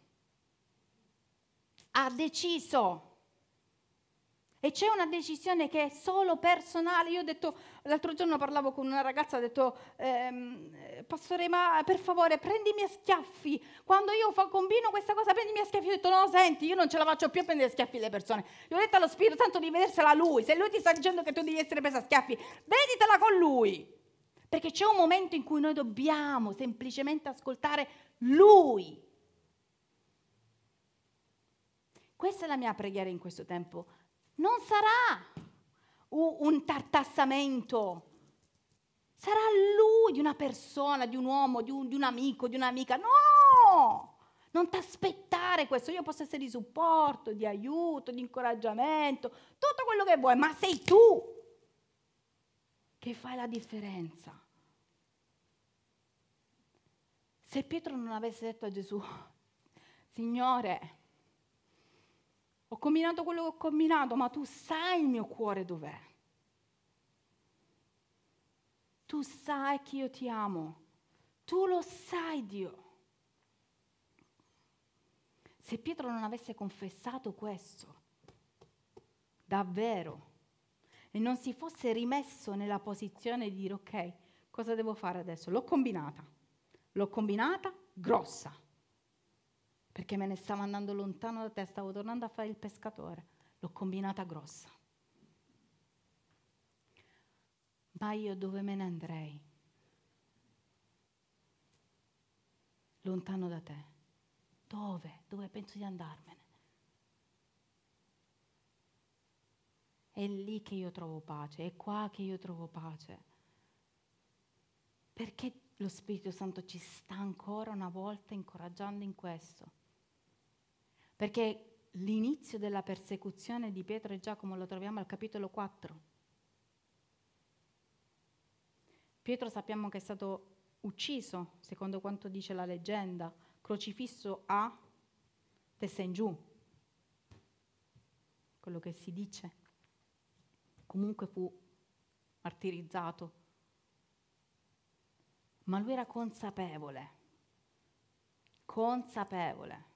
ha deciso e c'è una decisione che è solo personale. Io ho detto, l'altro giorno parlavo con una ragazza, ho detto, ehm, pastore, ma per favore prendimi a schiaffi. Quando io fa, combino questa cosa, prendimi a schiaffi. Io ho detto, no, senti, io non ce la faccio più a prendere a schiaffi le persone. Io ho detto allo Spirito Santo di vedersela lui. Se lui ti sta dicendo che tu devi essere presa a schiaffi, veditela con lui. Perché c'è un momento in cui noi dobbiamo semplicemente ascoltare lui. Questa è la mia preghiera in questo tempo non sarà un tartassamento, sarà lui di una persona, di un uomo, di un, di un amico, di un'amica. No! Non ti aspettare questo, io posso essere di supporto, di aiuto, di incoraggiamento, tutto quello che vuoi, ma sei tu che fai la differenza. Se Pietro non avesse detto a Gesù, Signore, ho combinato quello che ho combinato, ma tu sai il mio cuore dov'è. Tu sai che io ti amo. Tu lo sai, Dio. Se Pietro non avesse confessato questo, davvero, e non si fosse rimesso nella posizione di dire ok, cosa devo fare adesso? L'ho combinata, l'ho combinata grossa perché me ne stavo andando lontano da te, stavo tornando a fare il pescatore, l'ho combinata grossa. Ma io dove me ne andrei? Lontano da te. Dove? Dove penso di andarmene? È lì che io trovo pace, è qua che io trovo pace. Perché lo Spirito Santo ci sta ancora una volta incoraggiando in questo? Perché l'inizio della persecuzione di Pietro e Giacomo lo troviamo al capitolo 4. Pietro sappiamo che è stato ucciso, secondo quanto dice la leggenda, crocifisso a testa in giù, quello che si dice. Comunque fu martirizzato. Ma lui era consapevole, consapevole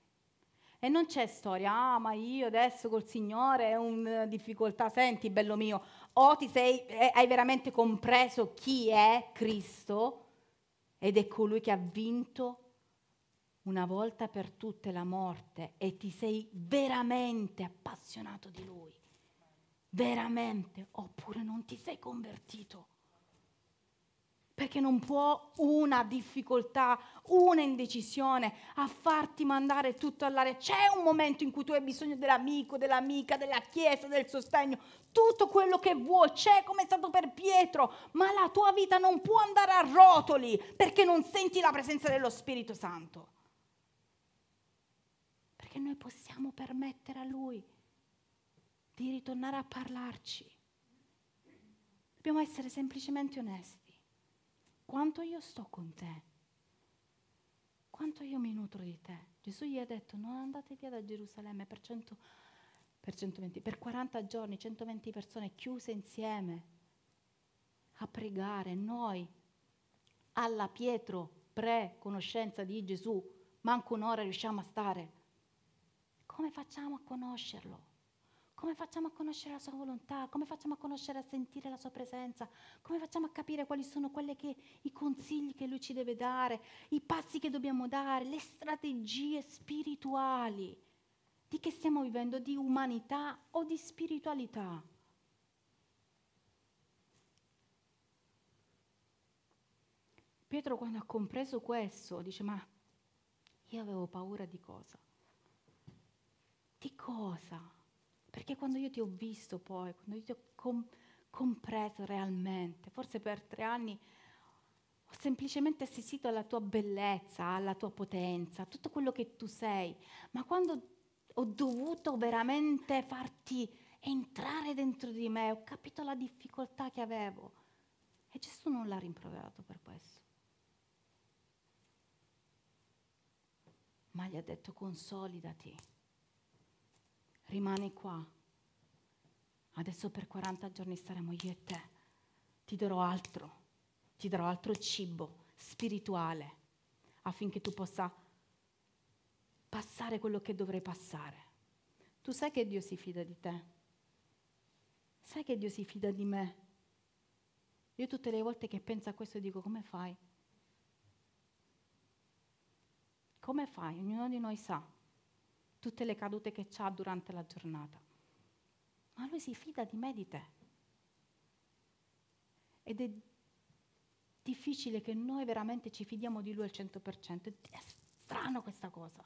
e non c'è storia, ah ma io adesso col Signore è una eh, difficoltà, senti bello mio, o ti sei, eh, hai veramente compreso chi è Cristo ed è colui che ha vinto una volta per tutte la morte e ti sei veramente appassionato di Lui, veramente, oppure non ti sei convertito perché non può una difficoltà, una indecisione a farti mandare tutto all'aria. C'è un momento in cui tu hai bisogno dell'amico, dell'amica, della chiesa, del sostegno, tutto quello che vuoi, c'è come è stato per Pietro, ma la tua vita non può andare a rotoli perché non senti la presenza dello Spirito Santo. Perché noi possiamo permettere a Lui di ritornare a parlarci. Dobbiamo essere semplicemente onesti quanto io sto con te, quanto io mi nutro di te. Gesù gli ha detto non andate via da Gerusalemme per, 100, per 120, per 40 giorni, 120 persone chiuse insieme a pregare. Noi alla Pietro pre-conoscenza di Gesù, manco un'ora riusciamo a stare. Come facciamo a conoscerlo? Come facciamo a conoscere la sua volontà? Come facciamo a conoscere e a sentire la sua presenza? Come facciamo a capire quali sono che, i consigli che lui ci deve dare, i passi che dobbiamo dare, le strategie spirituali? Di che stiamo vivendo? Di umanità o di spiritualità? Pietro quando ha compreso questo dice ma io avevo paura di cosa? Di cosa? Perché quando io ti ho visto poi, quando io ti ho com- compreso realmente, forse per tre anni ho semplicemente assistito alla tua bellezza, alla tua potenza, a tutto quello che tu sei, ma quando ho dovuto veramente farti entrare dentro di me, ho capito la difficoltà che avevo. E Gesù non l'ha rimproverato per questo. Ma gli ha detto consolidati rimani qua. Adesso per 40 giorni staremo io e te. Ti darò altro, ti darò altro cibo spirituale affinché tu possa passare quello che dovrei passare. Tu sai che Dio si fida di te? Sai che Dio si fida di me? Io tutte le volte che penso a questo dico come fai? Come fai? Ognuno di noi sa tutte le cadute che ha durante la giornata. Ma lui si fida di me e di te. Ed è difficile che noi veramente ci fidiamo di lui al 100%. È strano questa cosa,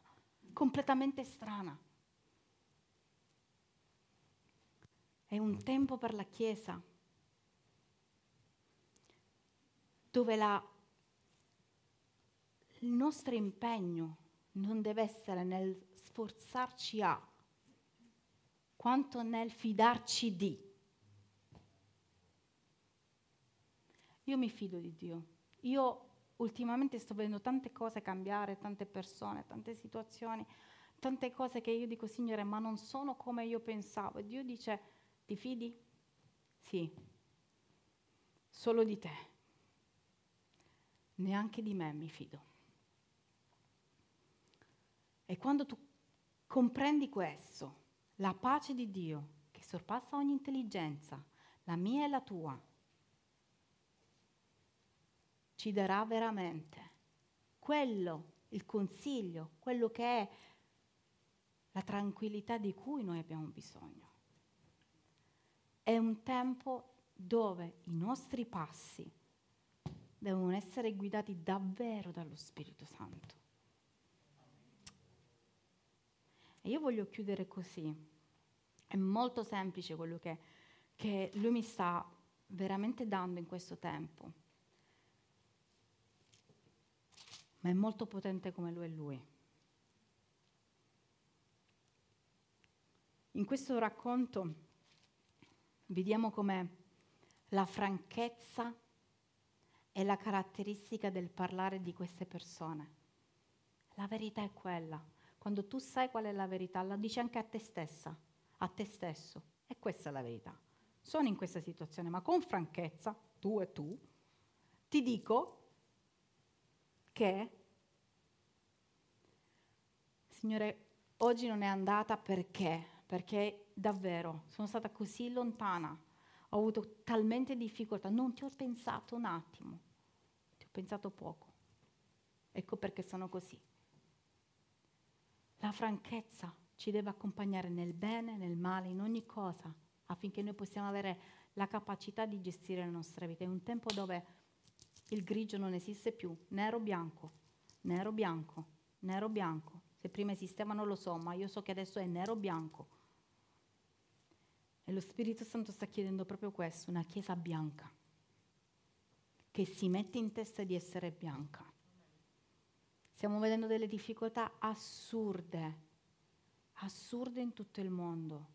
completamente strana. È un tempo per la Chiesa dove la, il nostro impegno non deve essere nel sforzarci a, quanto nel fidarci di. Io mi fido di Dio. Io ultimamente sto vedendo tante cose cambiare, tante persone, tante situazioni, tante cose che io dico, Signore, ma non sono come io pensavo. E Dio dice, ti fidi? Sì, solo di te. Neanche di me mi fido. E quando tu comprendi questo, la pace di Dio, che sorpassa ogni intelligenza, la mia e la tua, ci darà veramente quello, il consiglio, quello che è la tranquillità di cui noi abbiamo bisogno. È un tempo dove i nostri passi devono essere guidati davvero dallo Spirito Santo. E io voglio chiudere così. È molto semplice quello che, che lui mi sta veramente dando in questo tempo. Ma è molto potente come lui è lui. In questo racconto vediamo come la franchezza è la caratteristica del parlare di queste persone. La verità è quella. Quando tu sai qual è la verità, la dici anche a te stessa, a te stesso. E questa è la verità. Sono in questa situazione, ma con franchezza, tu e tu, ti dico che, Signore, oggi non è andata perché? Perché davvero sono stata così lontana, ho avuto talmente difficoltà, non ti ho pensato un attimo, ti ho pensato poco. Ecco perché sono così. La franchezza ci deve accompagnare nel bene, nel male, in ogni cosa, affinché noi possiamo avere la capacità di gestire la nostra vita. È un tempo dove il grigio non esiste più, nero-bianco, nero-bianco, nero-bianco. Se prima esisteva non lo so, ma io so che adesso è nero-bianco. E lo Spirito Santo sta chiedendo proprio questo, una chiesa bianca, che si mette in testa di essere bianca Stiamo vedendo delle difficoltà assurde, assurde in tutto il mondo,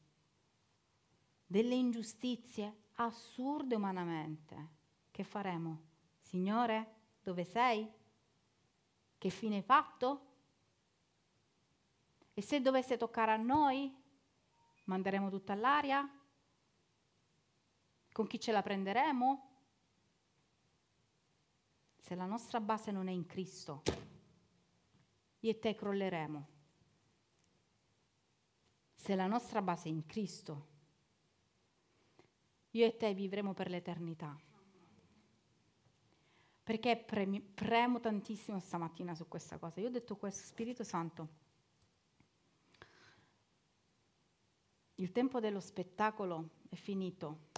delle ingiustizie assurde umanamente. Che faremo? Signore, dove sei? Che fine hai fatto? E se dovesse toccare a noi, manderemo tutta all'aria? Con chi ce la prenderemo? Se la nostra base non è in Cristo, io e te crolleremo. Se la nostra base è in Cristo, io e te vivremo per l'eternità. Perché premi, premo tantissimo stamattina su questa cosa. Io ho detto questo, Spirito Santo, il tempo dello spettacolo è finito.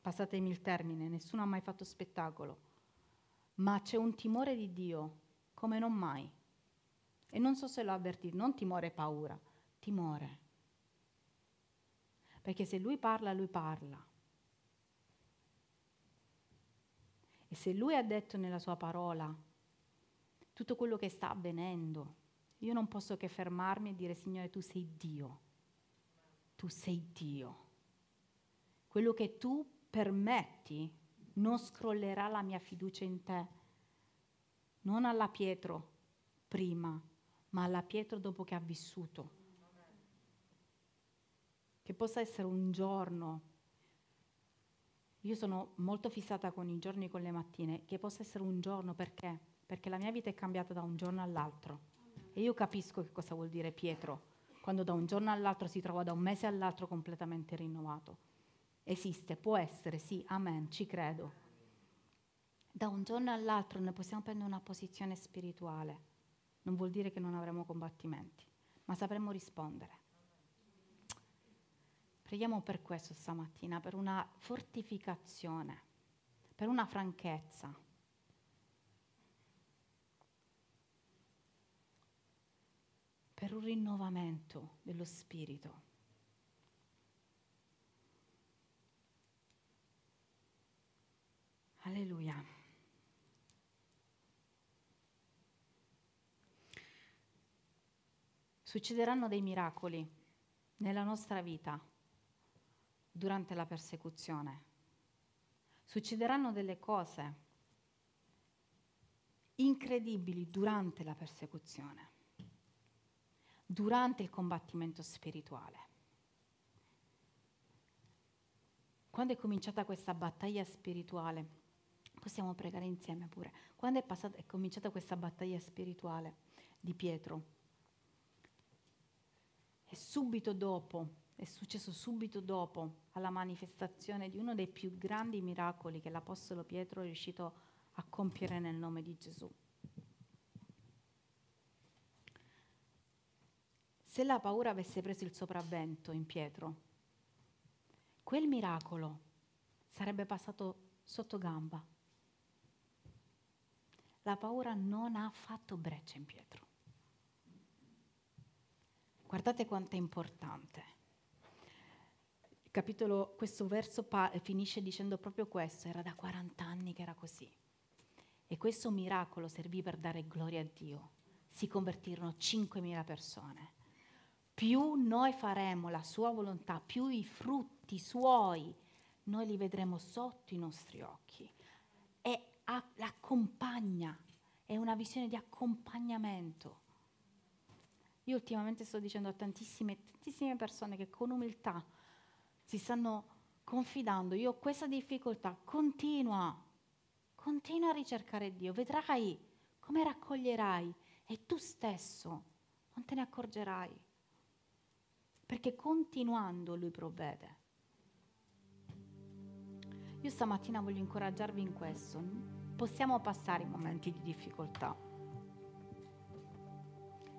Passatemi il termine, nessuno ha mai fatto spettacolo, ma c'è un timore di Dio come non mai. E non so se l'ho avvertito, non timore e paura, timore. Perché se lui parla, lui parla. E se lui ha detto nella sua parola tutto quello che sta avvenendo, io non posso che fermarmi e dire, Signore, tu sei Dio. Tu sei Dio. Quello che tu permetti non scrollerà la mia fiducia in te. Non alla Pietro prima, ma alla Pietro dopo che ha vissuto. Che possa essere un giorno, io sono molto fissata con i giorni e con le mattine, che possa essere un giorno perché? Perché la mia vita è cambiata da un giorno all'altro. E io capisco che cosa vuol dire Pietro quando da un giorno all'altro si trova da un mese all'altro completamente rinnovato. Esiste, può essere, sì, amen, ci credo. Da un giorno all'altro noi possiamo prendere una posizione spirituale. Non vuol dire che non avremo combattimenti, ma sapremo rispondere. Preghiamo per questo stamattina, per una fortificazione, per una franchezza. per un rinnovamento dello spirito. Alleluia. Succederanno dei miracoli nella nostra vita durante la persecuzione. Succederanno delle cose incredibili durante la persecuzione, durante il combattimento spirituale. Quando è cominciata questa battaglia spirituale, possiamo pregare insieme pure, quando è, passata, è cominciata questa battaglia spirituale di Pietro, e subito dopo è successo subito dopo alla manifestazione di uno dei più grandi miracoli che l'Apostolo Pietro è riuscito a compiere nel nome di Gesù. Se la paura avesse preso il sopravvento in Pietro, quel miracolo sarebbe passato sotto gamba. La paura non ha fatto breccia in Pietro. Guardate quanto è importante capitolo, questo verso pa- finisce dicendo proprio questo, era da 40 anni che era così. E questo miracolo servì per dare gloria a Dio. Si convertirono 5.000 persone. Più noi faremo la sua volontà, più i frutti suoi noi li vedremo sotto i nostri occhi. E a- l'accompagna, è una visione di accompagnamento. Io ultimamente sto dicendo a tantissime, tantissime persone che con umiltà si stanno confidando, io ho questa difficoltà, continua, continua a ricercare Dio, vedrai come raccoglierai e tu stesso non te ne accorgerai, perché continuando Lui provvede. Io stamattina voglio incoraggiarvi in questo, possiamo passare i momenti di difficoltà,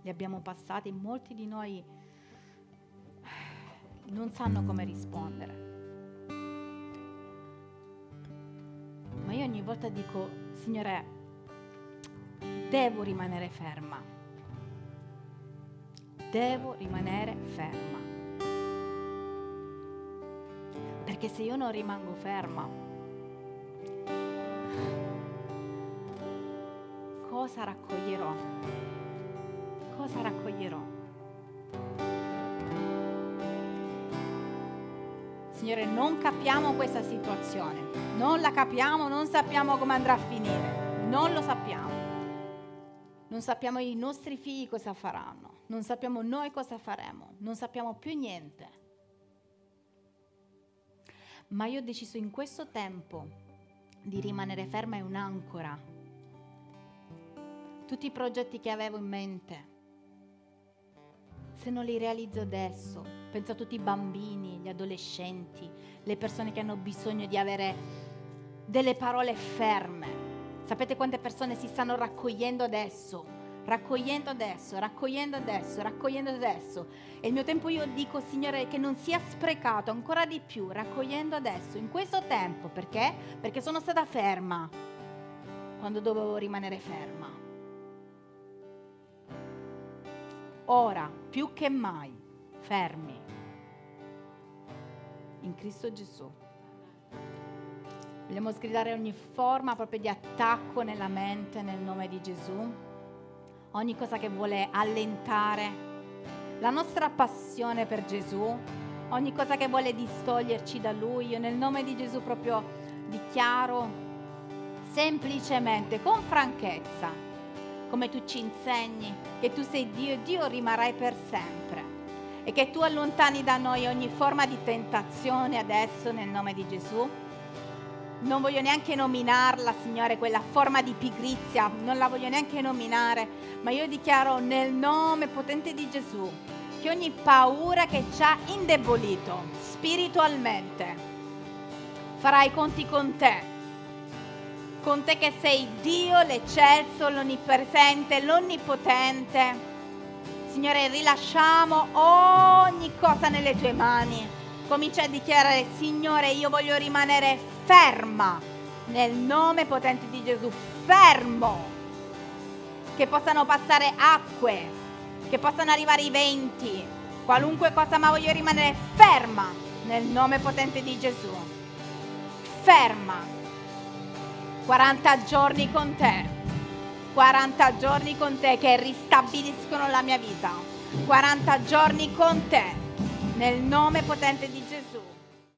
li abbiamo passati, molti di noi non sanno come rispondere. Ma io ogni volta dico, Signore, devo rimanere ferma. Devo rimanere ferma. Perché se io non rimango ferma, cosa raccoglierò? Cosa raccoglierò? Signore, non capiamo questa situazione, non la capiamo, non sappiamo come andrà a finire, non lo sappiamo. Non sappiamo i nostri figli cosa faranno, non sappiamo noi cosa faremo, non sappiamo più niente. Ma io ho deciso in questo tempo di rimanere ferma e un'ancora. Tutti i progetti che avevo in mente, se non li realizzo adesso, penso a tutti i bambini, gli adolescenti, le persone che hanno bisogno di avere delle parole ferme. Sapete quante persone si stanno raccogliendo adesso? Raccogliendo adesso, raccogliendo adesso, raccogliendo adesso. E il mio tempo io dico, Signore, che non sia sprecato ancora di più, raccogliendo adesso, in questo tempo. Perché? Perché sono stata ferma quando dovevo rimanere ferma. Ora più che mai fermi in Cristo Gesù. Vogliamo sgridare ogni forma proprio di attacco nella mente nel nome di Gesù, ogni cosa che vuole allentare la nostra passione per Gesù, ogni cosa che vuole distoglierci da Lui. Io nel nome di Gesù proprio dichiaro semplicemente, con franchezza, come tu ci insegni, che tu sei Dio e Dio rimarrai per sempre e che tu allontani da noi ogni forma di tentazione adesso nel nome di Gesù. non voglio neanche nominarla, Signore, quella forma di pigrizia, non la voglio neanche nominare, ma io dichiaro nel nome potente di Gesù che ogni paura che ci ha indebolito spiritualmente, farai conti con te con te che sei Dio, l'eccelso, l'onnipresente, l'onnipotente. Signore, rilasciamo ogni cosa nelle tue mani. Comincia a dichiarare, Signore, io voglio rimanere ferma nel nome potente di Gesù, fermo. Che possano passare acque, che possano arrivare i venti, qualunque cosa, ma voglio rimanere ferma nel nome potente di Gesù. Ferma 40 giorni con te, 40 giorni con te che ristabiliscono la mia vita, 40 giorni con te, nel nome potente di Gesù.